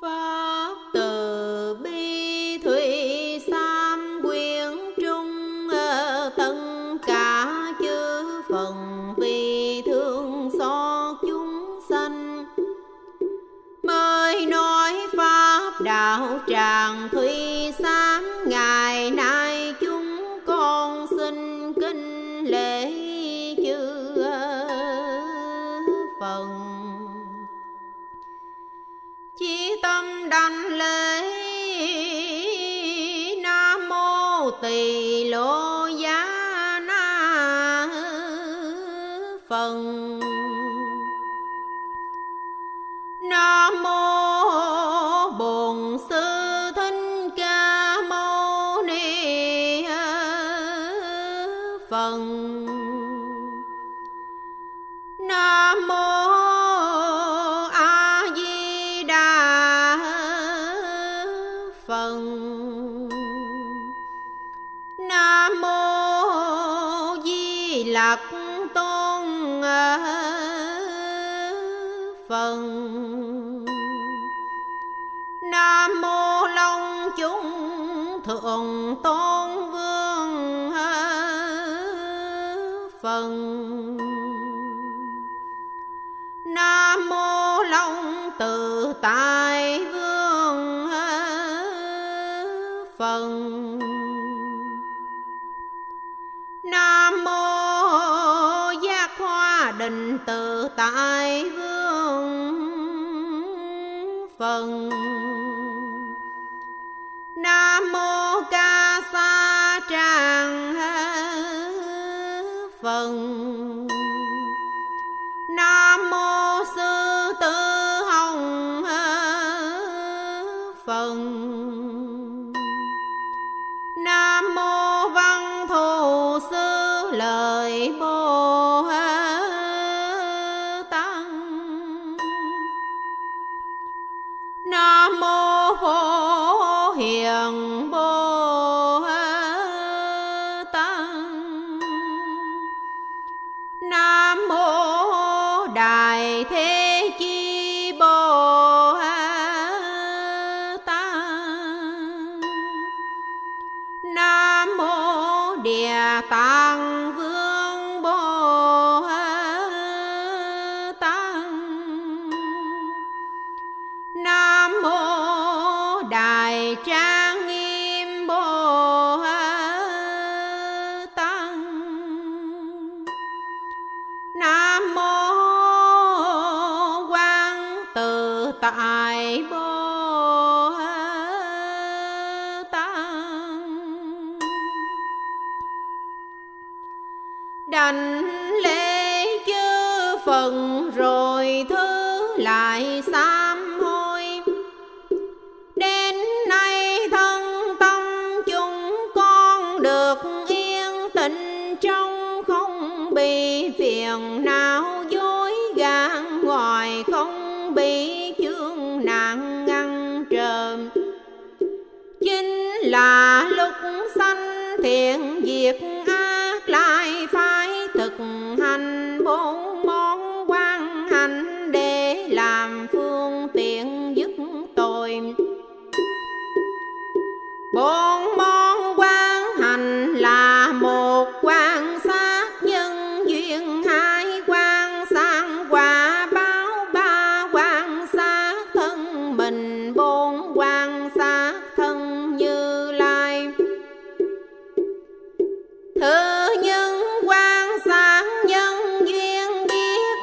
far.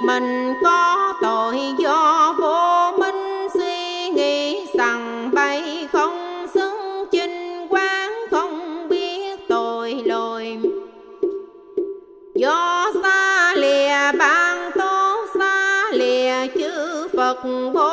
mình có tội do vô minh, suy nghĩ rằng bay không xứng, chinh quán không biết tội lỗi. Do xa lìa ban tốt xa lìa chữ phật bồ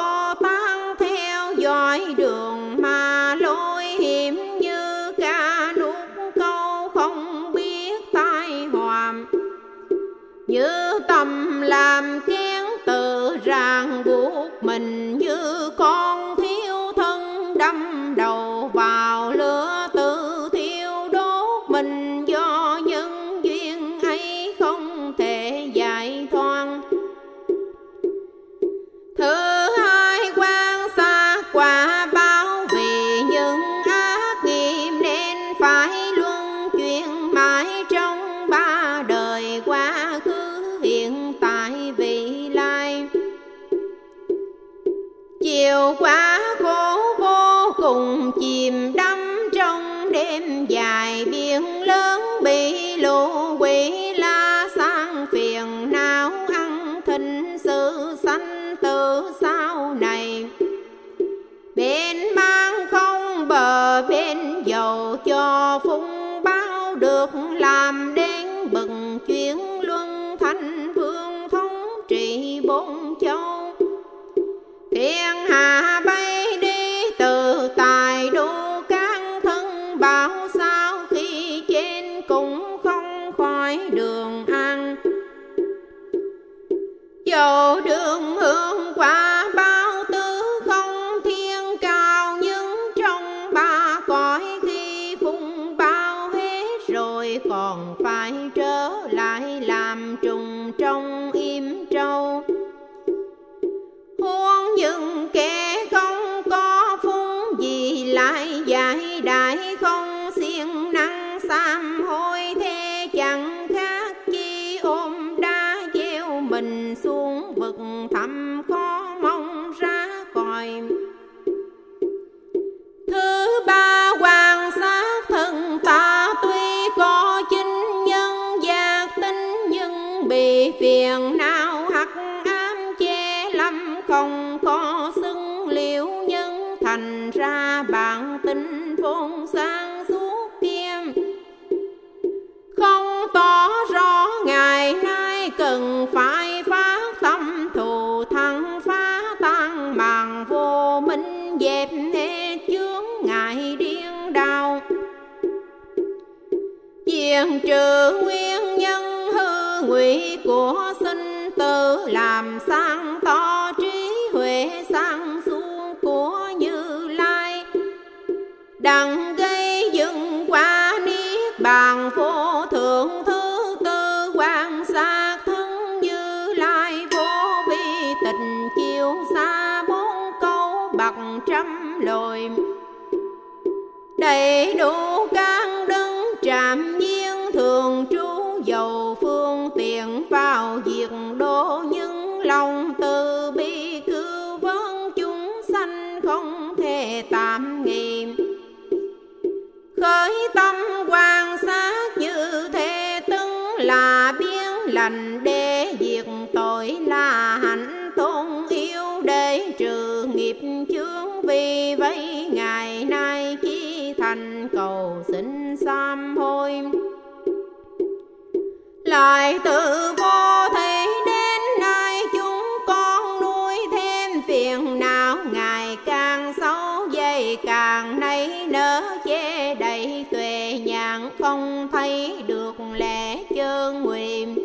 chẳng không thấy được lẽ chơn nguyện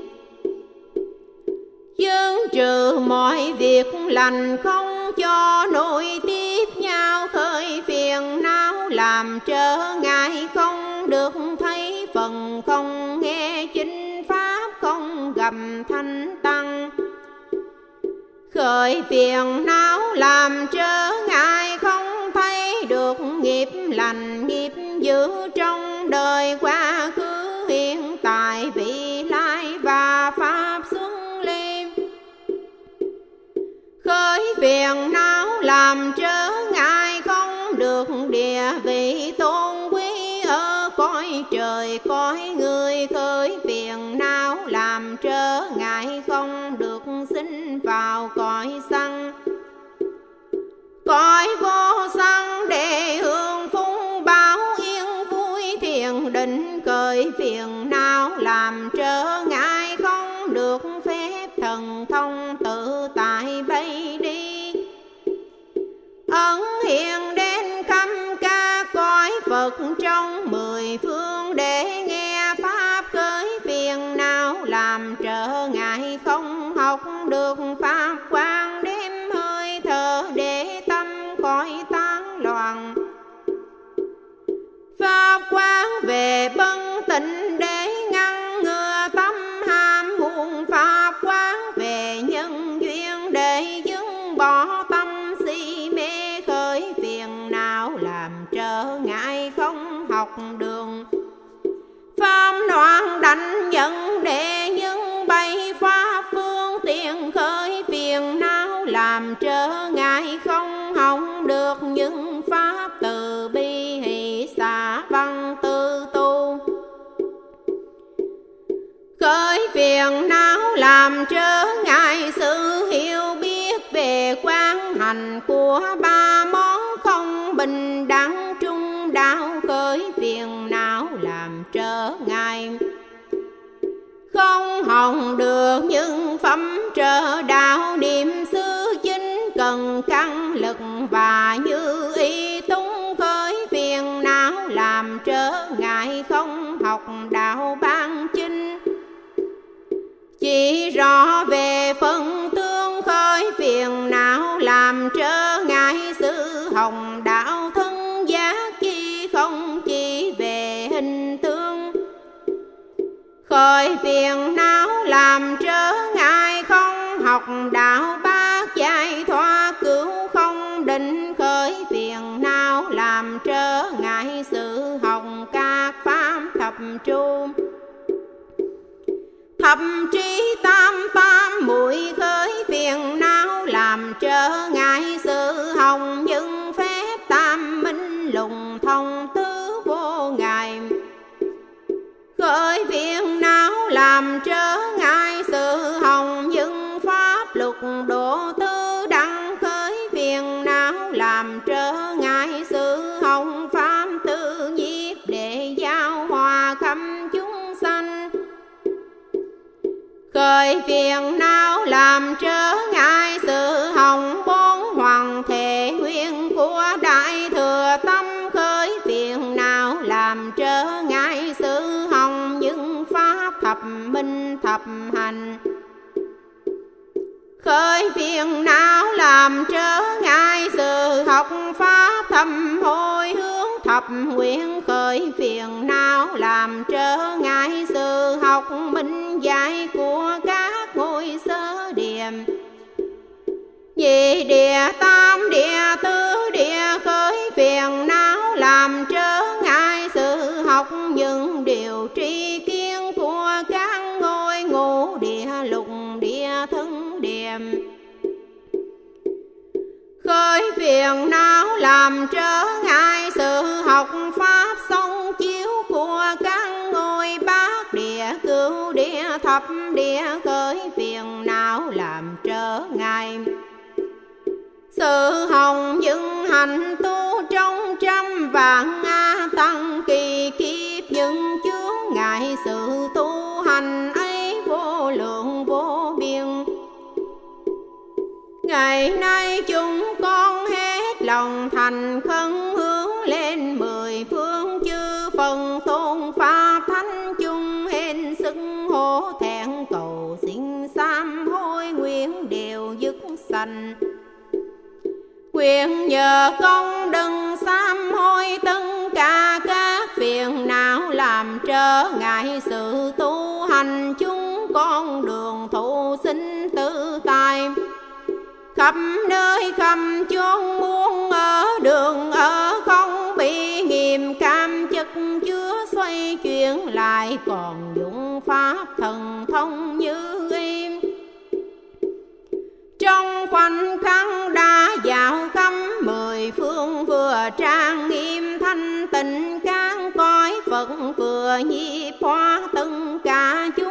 Dương trừ mọi việc lành không cho nổi tiếp nhau, khởi phiền não làm trở ngại không được thấy phần không nghe chính pháp không gầm thanh tăng. Khởi phiền não làm trở ngại không thấy được nghiệp lành phiền não, làm trở ngại, không được địa vị tôn quý. Ở cõi trời, cõi người khởi phiền não, làm trở ngại, không được sinh vào cõi sanh cõi vô sanh để hưởng đảnh dẫn đệ những bay pháp phương tiện khởi phiền não, làm trở ngại không hỏng được những pháp từ bi hỷ xả văn tư tu. Khởi phiền não, làm trở ngại sự hiểu biết về quán hành của ba môn còn được những phẩm trợ đạo niệm xứ chính cần căn lực và như ý túng khởi phiền não làm trở ngại không học đạo ban chinh. Chỉ rõ về phân tương khởi phiền não khởi phiền não làm trở ngại không học đạo bác giải thoát cứu không định khởi phiền não làm trở ngại sự hồng các pháp thập trung thập trí tam tam mũi khởi phiền não làm trở phiền não làm trở ngại sự hồng dưng pháp lục độ tư đăng khởi. Phiền não làm trở ngại sự hồng pháp tư nhiếp để giao hòa khắp chúng sanh. Khởi phiền não làm trở ngại khởi phiền não làm trở ngại sự học pháp thầm hồi hướng thập nguyện. Khởi phiền não làm trở ngại sự học minh giải của các ngôi sơ điểm Nhị địa, tam địa, tứ địa khởi phiền phiền não làm trở ngại sự học pháp song chiếu của các ngôi bát địa cứu địa thập địa khởi phiền não làm trở ngại sự hồng những hành tu trong trăm vạn a tăng kỳ kiếp những chướng ngại sự tu hành ấy vô lượng vô biên. Ngày nay chúng con lòng thành khấn hướng lên mười phương chư phần tôn pha thánh chung hên sức hổ thẹn cầu xin sám hối nguyện đều dứt sanh. Quyền nhờ công đừng sám hối tất cả các phiền não làm trở ngại sự tu hành khắp nơi khắp chốn muôn ở đường ở không bị nghiêm cam chất chứa xoay chuyển lại còn dụng pháp thần thông như im trong khoảnh khắc đã dạo khắp mười phương vừa trang nghiêm thanh tịnh, cán coi phật vừa nhi hoa từng cả chúng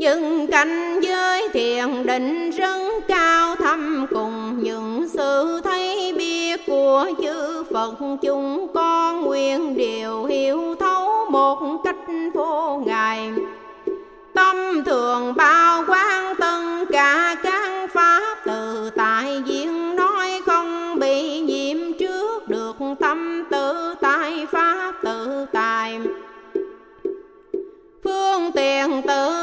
những cảnh giới thiền định rất cao, thâm cùng những sự thấy biết của chư Phật. Chúng con nguyện đều hiểu thấu một cách vô ngại tâm thường bao quán tất cả các pháp từ tại diện nói không bị nhiễm trước được tâm tự tại pháp tự tại. Phương tiện tự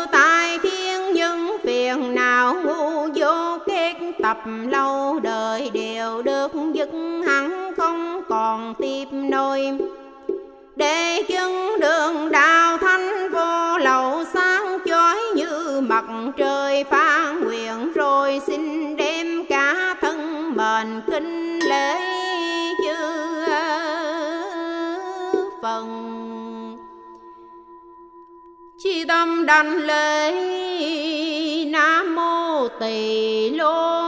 lâu đời đều được dứt hẳn không còn tiếp nối. Để chứng đường đạo thánh vô lậu, sáng chói như mặt trời pha nguyện, rồi xin đem cả thân mền kinh lễ chư phần. Chi tâm đành lễ, nam mô tỳ lô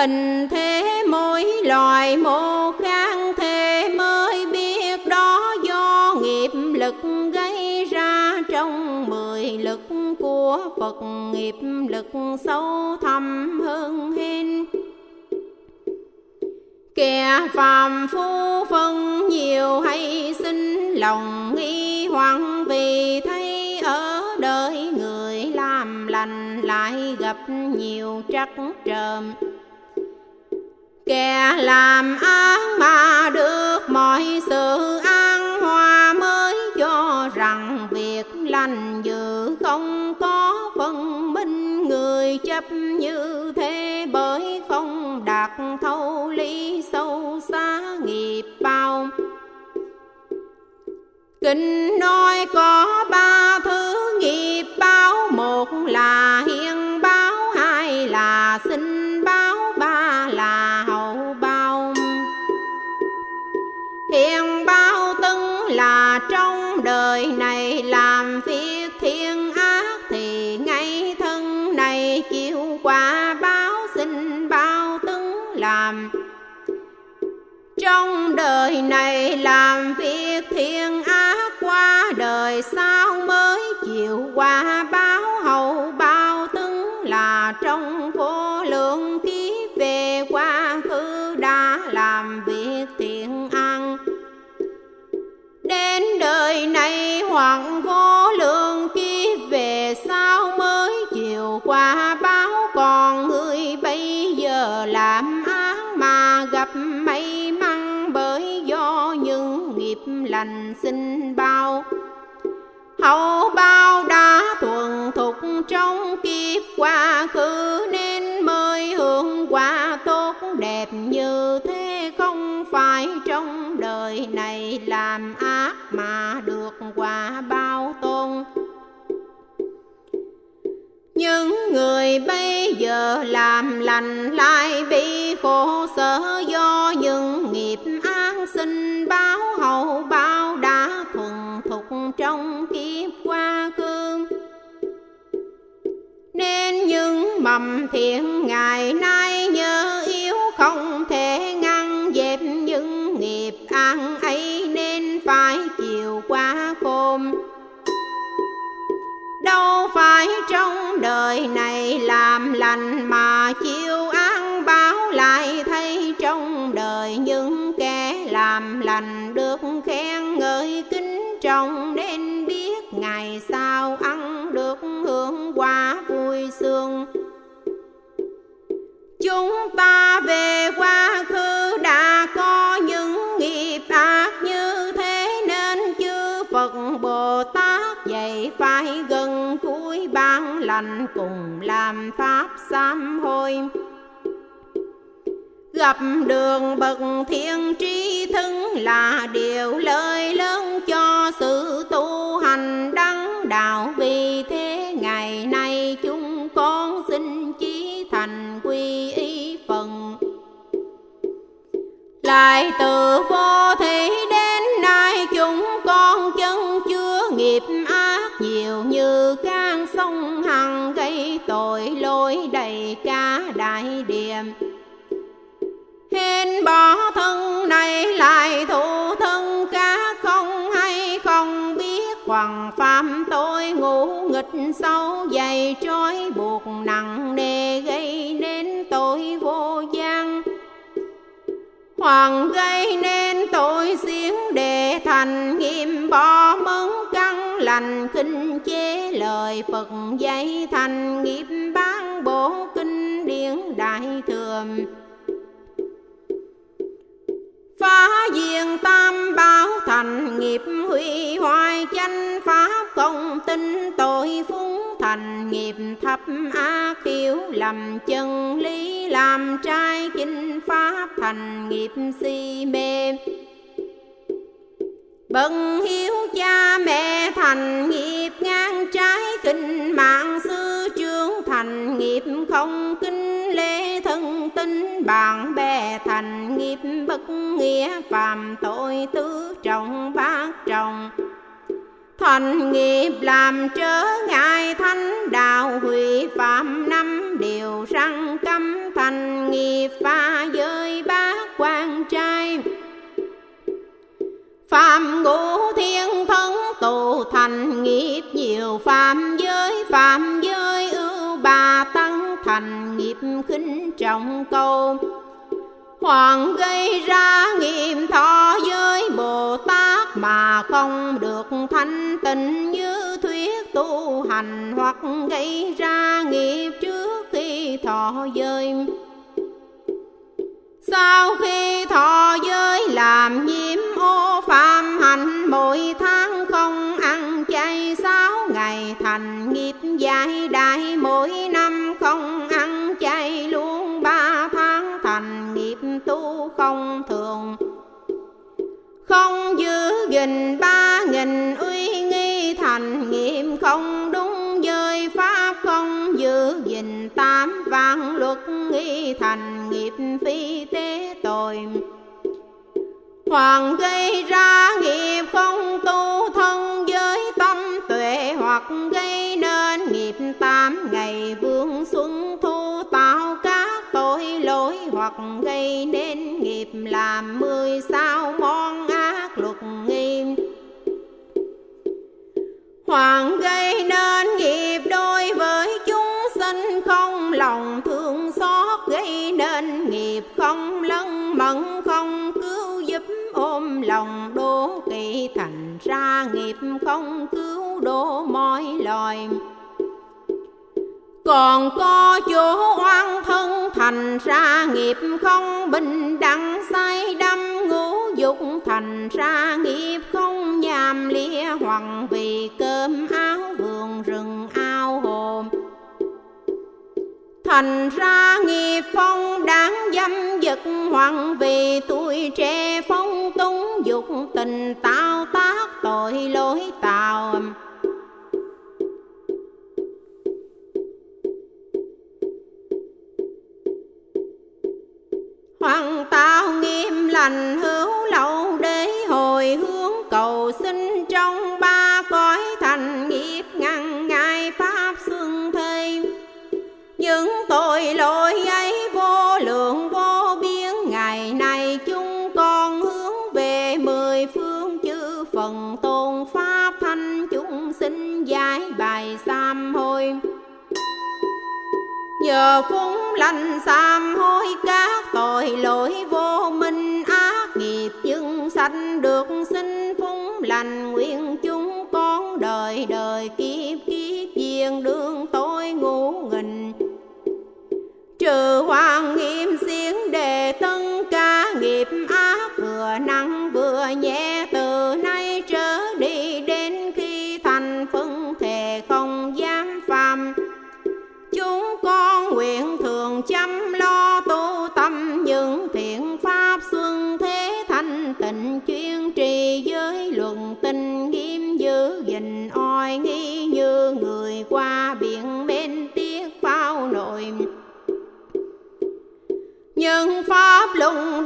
hình thế mỗi loài, một khác thế mới biết đó. Do nghiệp lực gây ra trong mười lực của Phật, nghiệp lực sâu thẳm hơn hên. Kẻ phàm phu phân nhiều hay sinh lòng nghi hoặc vì thấy ở đời người làm lành lại gặp nhiều trắc trờm kẻ làm ác mà được mọi sự an hòa mới cho rằng việc lành dự không có phân minh người chấp như thế bởi không đạt thấu lý sâu xa nghiệp bao. Kinh nói có ba thứ nghiệp báo Một là là trong đời này Làm việc thiên ác Thì ngay thân này chịu quả báo Sinh bao tướng làm. Trong đời này làm việc thiên ác qua đời đời sau mới chịu qua báo hậu đời này hoặc vô lượng kiếp về sau mới chịu qua báo còn người bây giờ làm ác mà gặp may mắn bởi do những nghiệp lành sinh bao. Hậu bao đã thuần thục trong kiếp quá khứ nên mới hưởng quả tốt đẹp như thế không phải trong đời này làm ác mà được quả bao tôn những người bây giờ làm lành lại bị khổ sở do những nghiệp ác sinh báo hậu bao đã thuần thục trong kiếp qua khứ nên những mầm thiện ngày nay nhớ yếu không phải trong đời này làm lành mà chịu ăn báo lại thấy trong đời những kẻ làm lành được khen ngợi kính trọng nên biết ngày sau ăn được hưởng quả vui sướng. Chúng ta về quá khứ lành cùng làm pháp sám hối gặp đường bậc thiên tri thân là điều lợi lớn cho sự tu hành đắng đạo. Vì thế ngày nay chúng con xin chí thành quy y phần. Lại từ vô thị đến hên bỏ thân này lại thụ thân khác không hay không biết. Hoàng phạm tội ngủ nghịch sâu dày trói buộc nặng nề gây nên tội vô gian. Hoàng gây nên tội xiến để thành nghiêm, bỏ mấn căn lành kinh chế lời phật dạy thành nghiệp bán bổ kinh điển đại thường phá diên tam bảo thành nghiệp hủy hoại chánh pháp không tin tội phúng thành nghiệp thấp ác hiểu lầm chân, lý làm trai chinh pháp thành nghiệp si mê. Bần hiếu cha mẹ thành nghiệp ngang trái kinh mạng sư trương thành nghiệp không kinh lễ thân bạn bè thành nghiệp bất nghĩa phạm tội tứ trọng bát trọng. Thành nghiệp làm trở ngại thánh đạo, hủy phạm năm điều răng cấm. Thành nghiệp pha giới bát quan trai. Phạm ngũ thiên thân tụ thành nghiệp nhiều Phạm giới phạm giới ưu bà tăng. Thành nghiệp khinh trọng câu. Hoàng gây ra nghiệp thọ giới Bồ Tát mà không được thanh tịnh như thuyết tu hành hoặc gây ra nghiệp trước khi thọ giới. Sau khi thọ giới, làm nhiễm ô phạm hành mỗi nghìn ba nghìn uy nghi thành nghiệp không đúng giới pháp không giữ gìn tám vạn luật nghi thành nghiệp phi tế tội. Hoàng gây ra nghiệp không tu thân giới tâm tuệ Hoặc gây nên nghiệp tám ngày vương xuân thu tạo các tội lỗi Hoặc gây nên nghiệp làm mười sao món Hoàng gây nên nghiệp đôi với chúng sinh, không lòng thương xót gây nên nghiệp không lân mẫn, không cứu giúp ôm lòng đố kỵ, thành ra nghiệp không cứu đổ mọi loài. Còn có chỗ oan thân, thành ra nghiệp không bình đẳng, say đắm ngũ dục thành ra nghiệp không nhàm lìa hoàng vì cơm áo vườn rừng ao hồ thành ra nghiệp phong đáng dâm dật hoàng vì tuổi trẻ phong túng dục tình tao tác tội lỗi tào Hoàng tao nghiêm lành hữu lậu để hồi hướng cầu xin trong ba cõi thành nghiệp ngăn ngại pháp xuân thê. Những tội lỗi ấy vô lượng vô biên, ngày nay chúng con hướng về mười phương chư phần tôn pháp thanh chúng sinh giải bài sám hôi nhờ phúng lành sám hôi tội lỗi vô minh ác nghiệp chứng sanh được sinh phúng lành. Nguyện chúng con đời đời kiếp kiếp viên đương tối ngủ nghìn trừ hoàng nghiêm xiến đề tân ca nghiệp ác, vừa nặng vừa nhẹ, từ nay trở đi đến khi thành phân thể không dám phạm. Chúng con nguyện trường tình nghiêm giữ gìn, oai nghi như người qua biển bên tiếc phao nội nhân pháp luận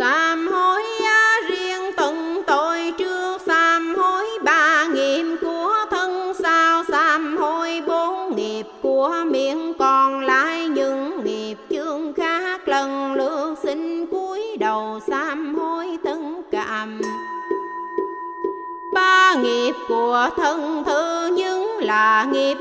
sám hối riêng từng tội trước, sám hối ba nghiệp của thân, sao sám hối bốn nghiệp của miệng. Còn lại những nghiệp chương khác, lần lượt xin cúi đầu sám hối tất cảm. Ba nghiệp của thân thư nhưng là nghiệp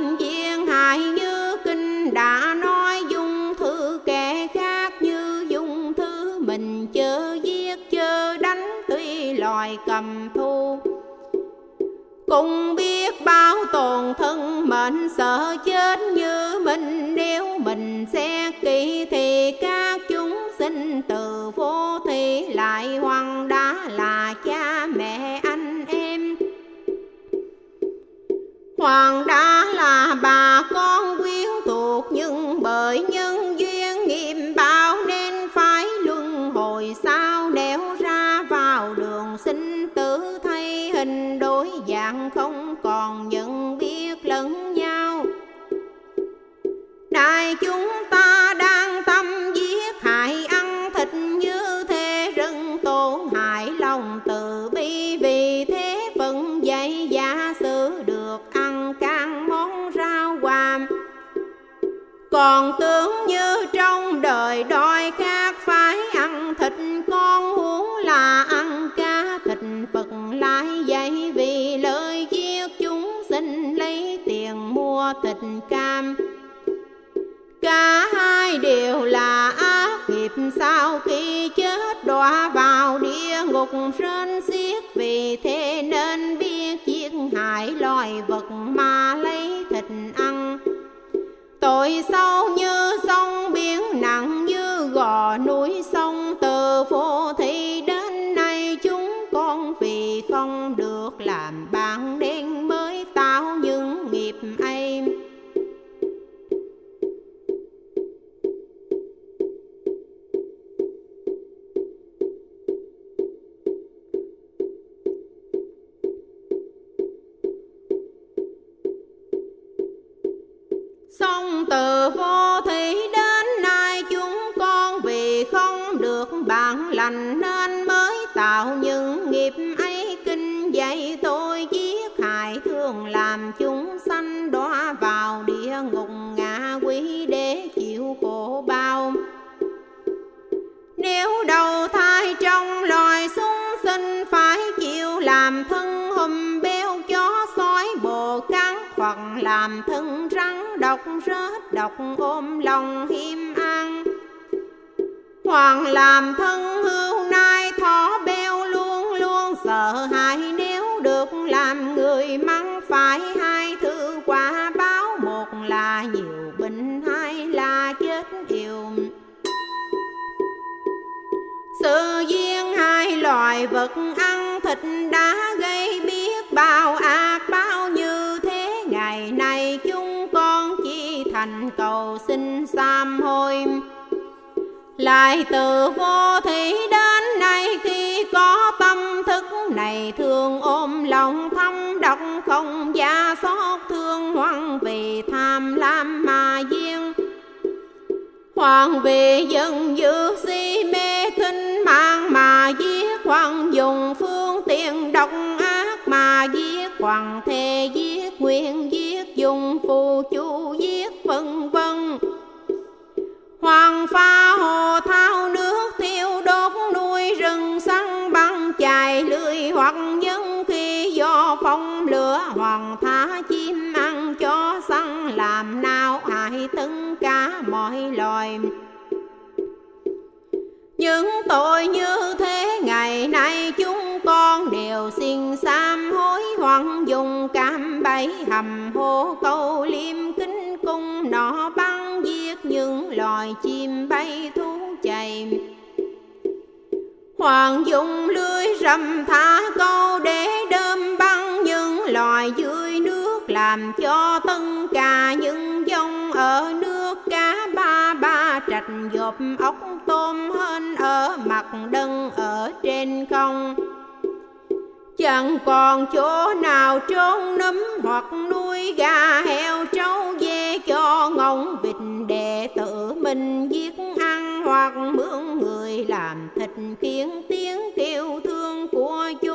vì không được làm bạn nên làm nào hại tất cả mọi loài. Những tội như thế ngày nay chúng con đều xin sám hối hoặc dùng cam bẫy hầm hô câu liêm kính cung nọ băng giết những loài chim bay thú chạy. Hoàng dùng lưới rầm thả câu để đơm băng những loài dưa làm cho tất cả những dòng ở nước cá ba ba trạch dột ốc tôm hên ở mặt đất ở trên không. Chẳng còn chỗ nào trốn nấm hoặc nuôi gà heo trâu dê cho ngỗng vịt để tự mình giết ăn hoặc mướn người làm thịt khiến tiếng kêu thương của chúng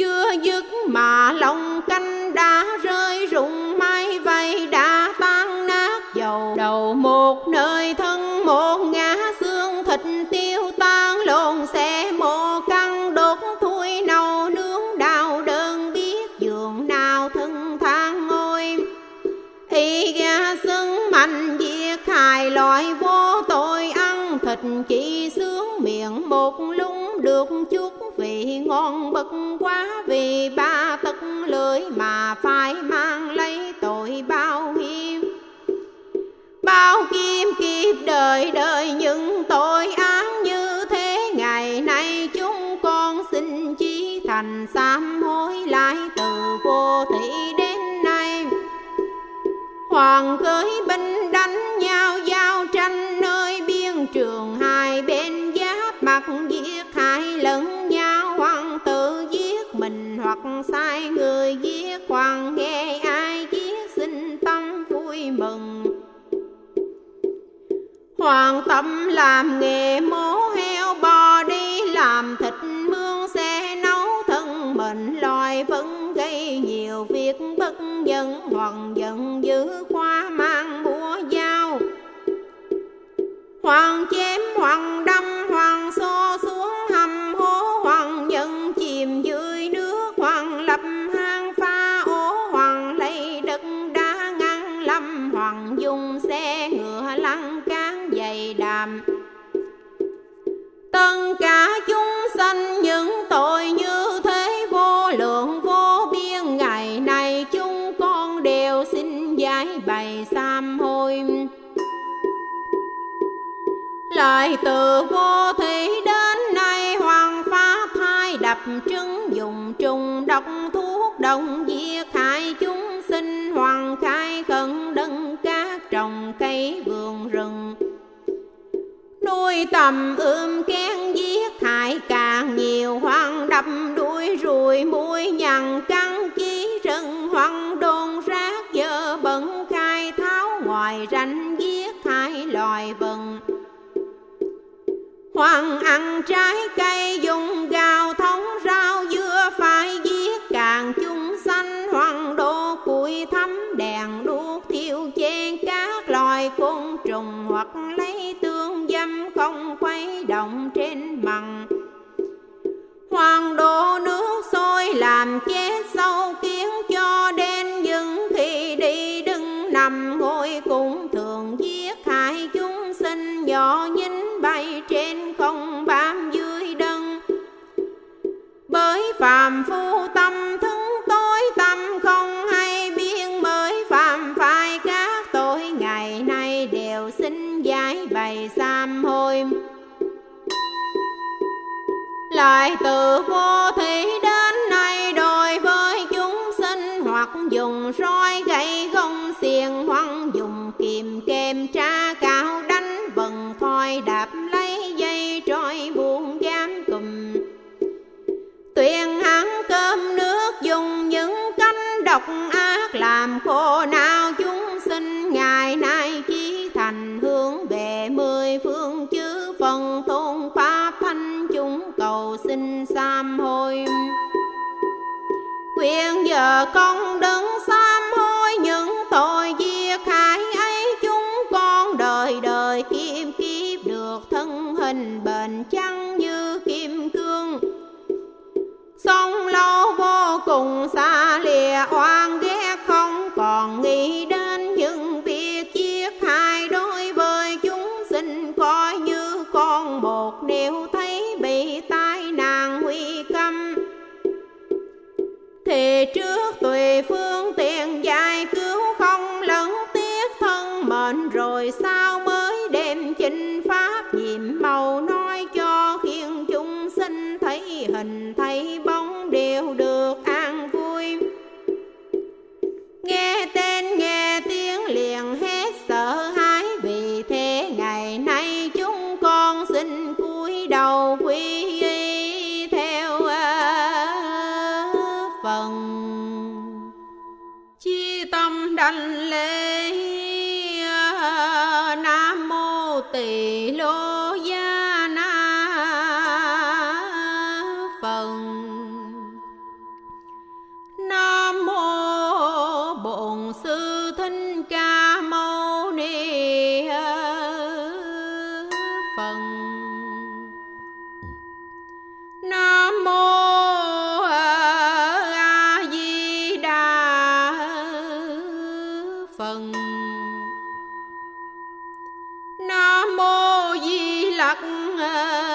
chưa dứt mà lòng canh đã rơi, rụng mai vây đã tan nát. Dầu đầu một nơi thân, một ngã xương thịt tiêu tan, lộn xe mồ căng đốt thui nâu nướng đau đơn biết giường nào thân than ngôi. Y ga xưng mạnh, diệt hài loại vô tội, ăn thịt chỉ sướng miệng một lúc được chút ngon bậc quá vì ba tất lưỡi mà phải mang lấy tội bao hiểm. Bao kim kiếp đời đời những tội ác như thế, ngày nay chúng con xin chí thành sám hối lại từ vô thị đến nay. Hoàng gửi binh đánh nhau sai người giết hoàng nghe ai giết xin tâm vui mừng. Hoàng tâm làm nghề mố heo, bò đi làm thịt mương, xe nấu thân mình loài vẫn gây nhiều việc bất dân hoàng giận dữ khoa mang búa dao, hoàng chém hoàng hoàng lại từ vô thị đến nay, hoàng phá thai đập trứng dùng trùng độc thuốc đồng diệt hại chúng sinh. Hoàng khai khẩn đấng cát trồng cây vườn rừng, nuôi tầm ươm kén giết hại càng nhiều. Hoang đập đuôi ruồi mũi nhằn cắn chí rừng hoang đôn ra Hoàng ăn trái cây dùng gạo thống rau, dưa phải giết càng chung sanh. Hoàng đô cùi thắm đèn đuốc, thiêu che các loài côn trùng hoặc lấy tương dâm không quay động trên bằng hoàng đô nước sôi làm chết sâu kiến cho đêm phàm phu tâm thức tối tâm không hay biên mới. Phạm phải các tội ngày nay đều xin giải bày sam hôi, lại từ vô thị đến nay đối với chúng sinh hoặc dùng roi giờ con đứng sám hối những حقها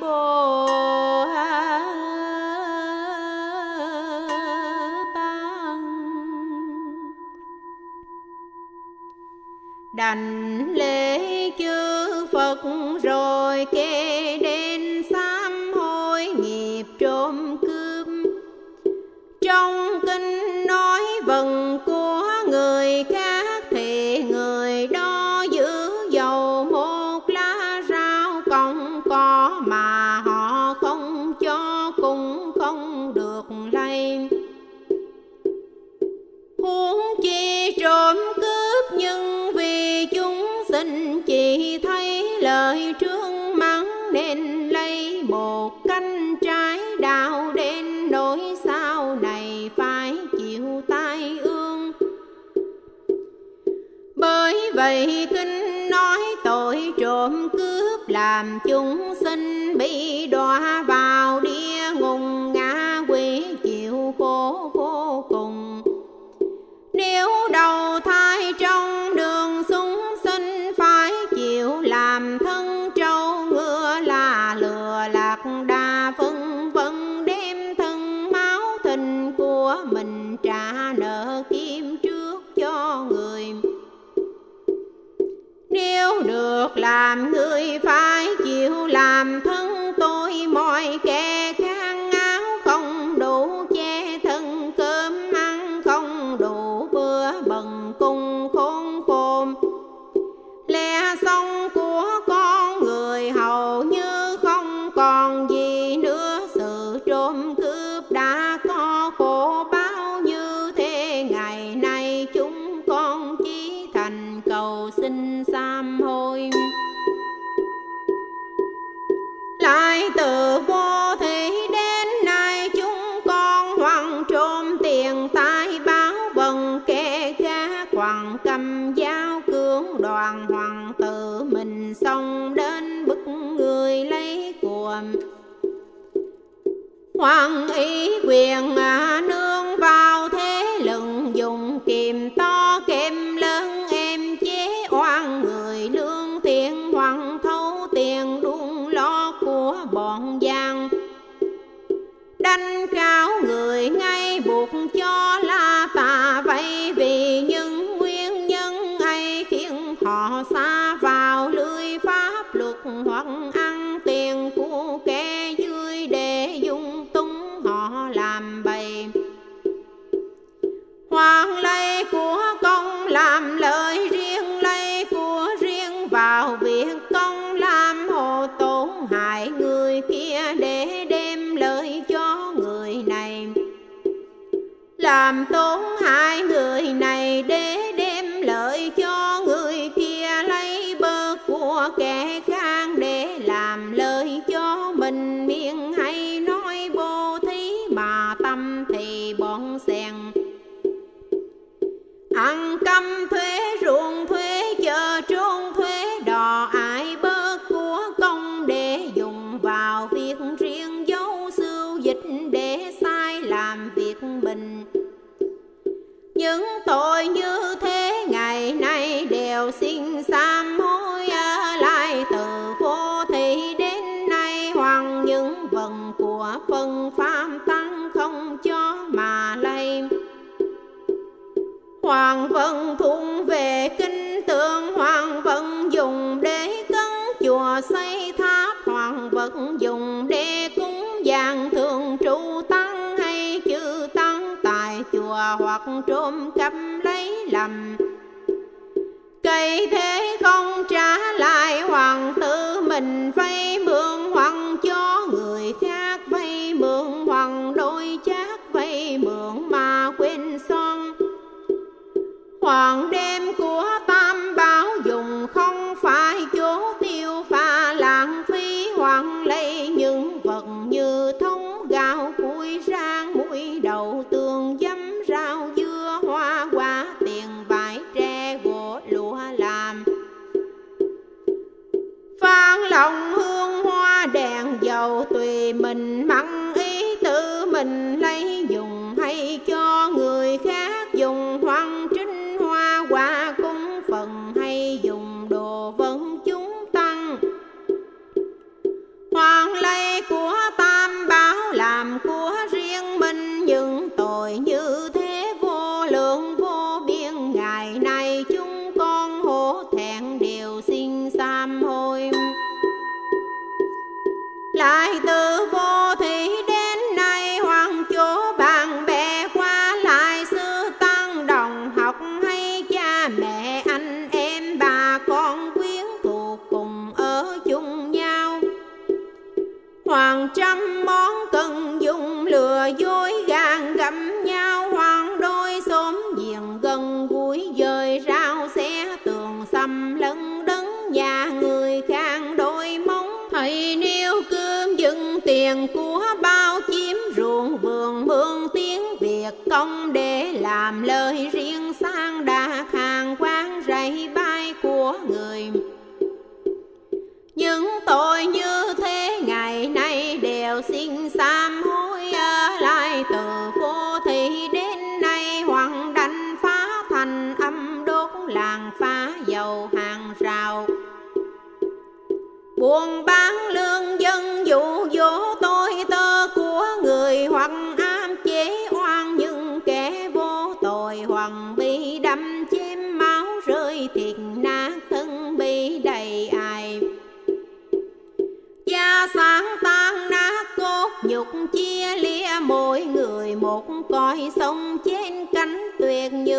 bồ ban đành lễ chư phật rồi kêu chúng hoàng ý quyền à, nương vai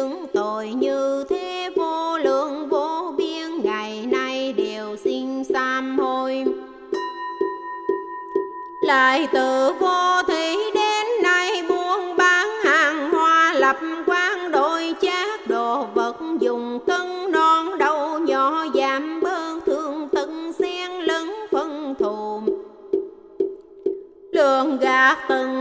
những tội như thế vô lượng, vô biên, ngày nay đều xin sám hối. Lại từ vô thủy đến nay buôn bán hàng hoa, lập quan đội chát đồ vật, dùng cân non đầu nhỏ, giảm bớt thương tận xen lấn phân thù lường gạt từng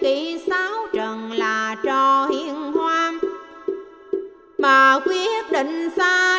kỷ sáu trần là trò hiền hoa mà quyết định sai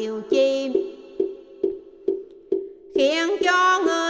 điều chi khiến cho người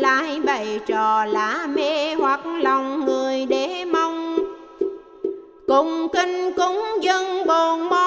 lại bày trò lạ mê hoặc lòng người để mong. Cùng kinh cúng dân bồn môn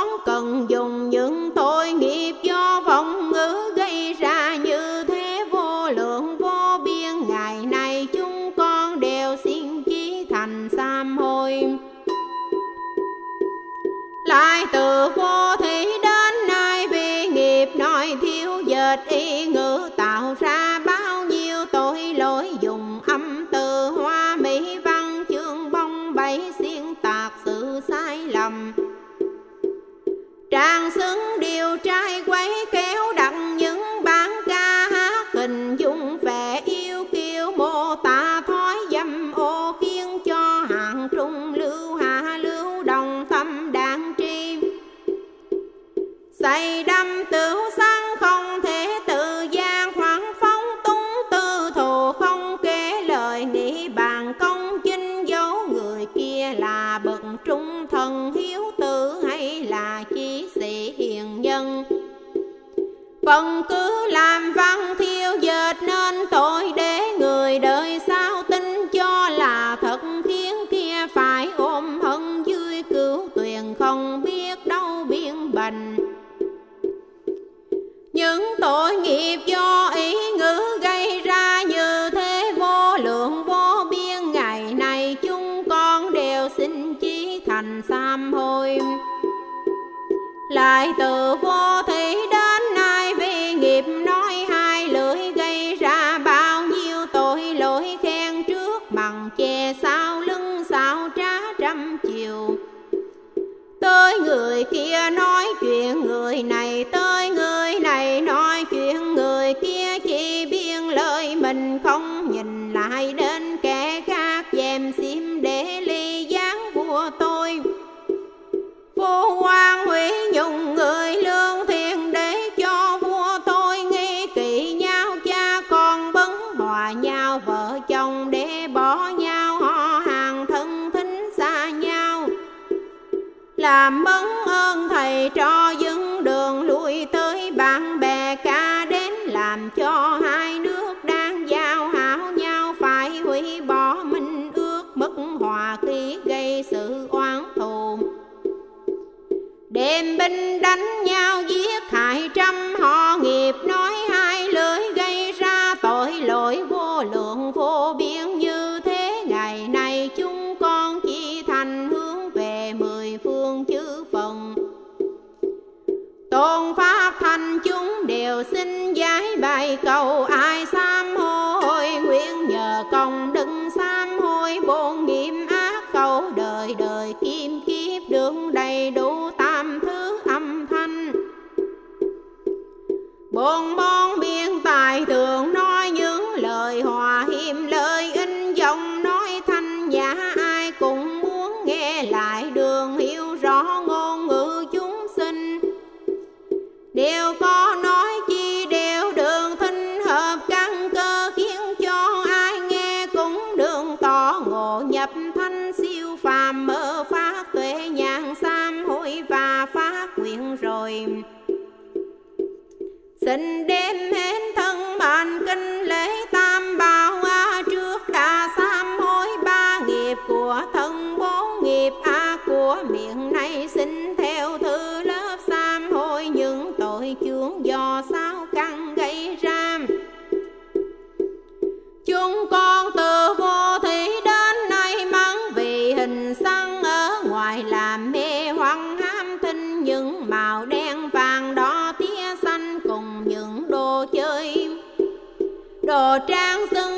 đồ trang xưng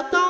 Elton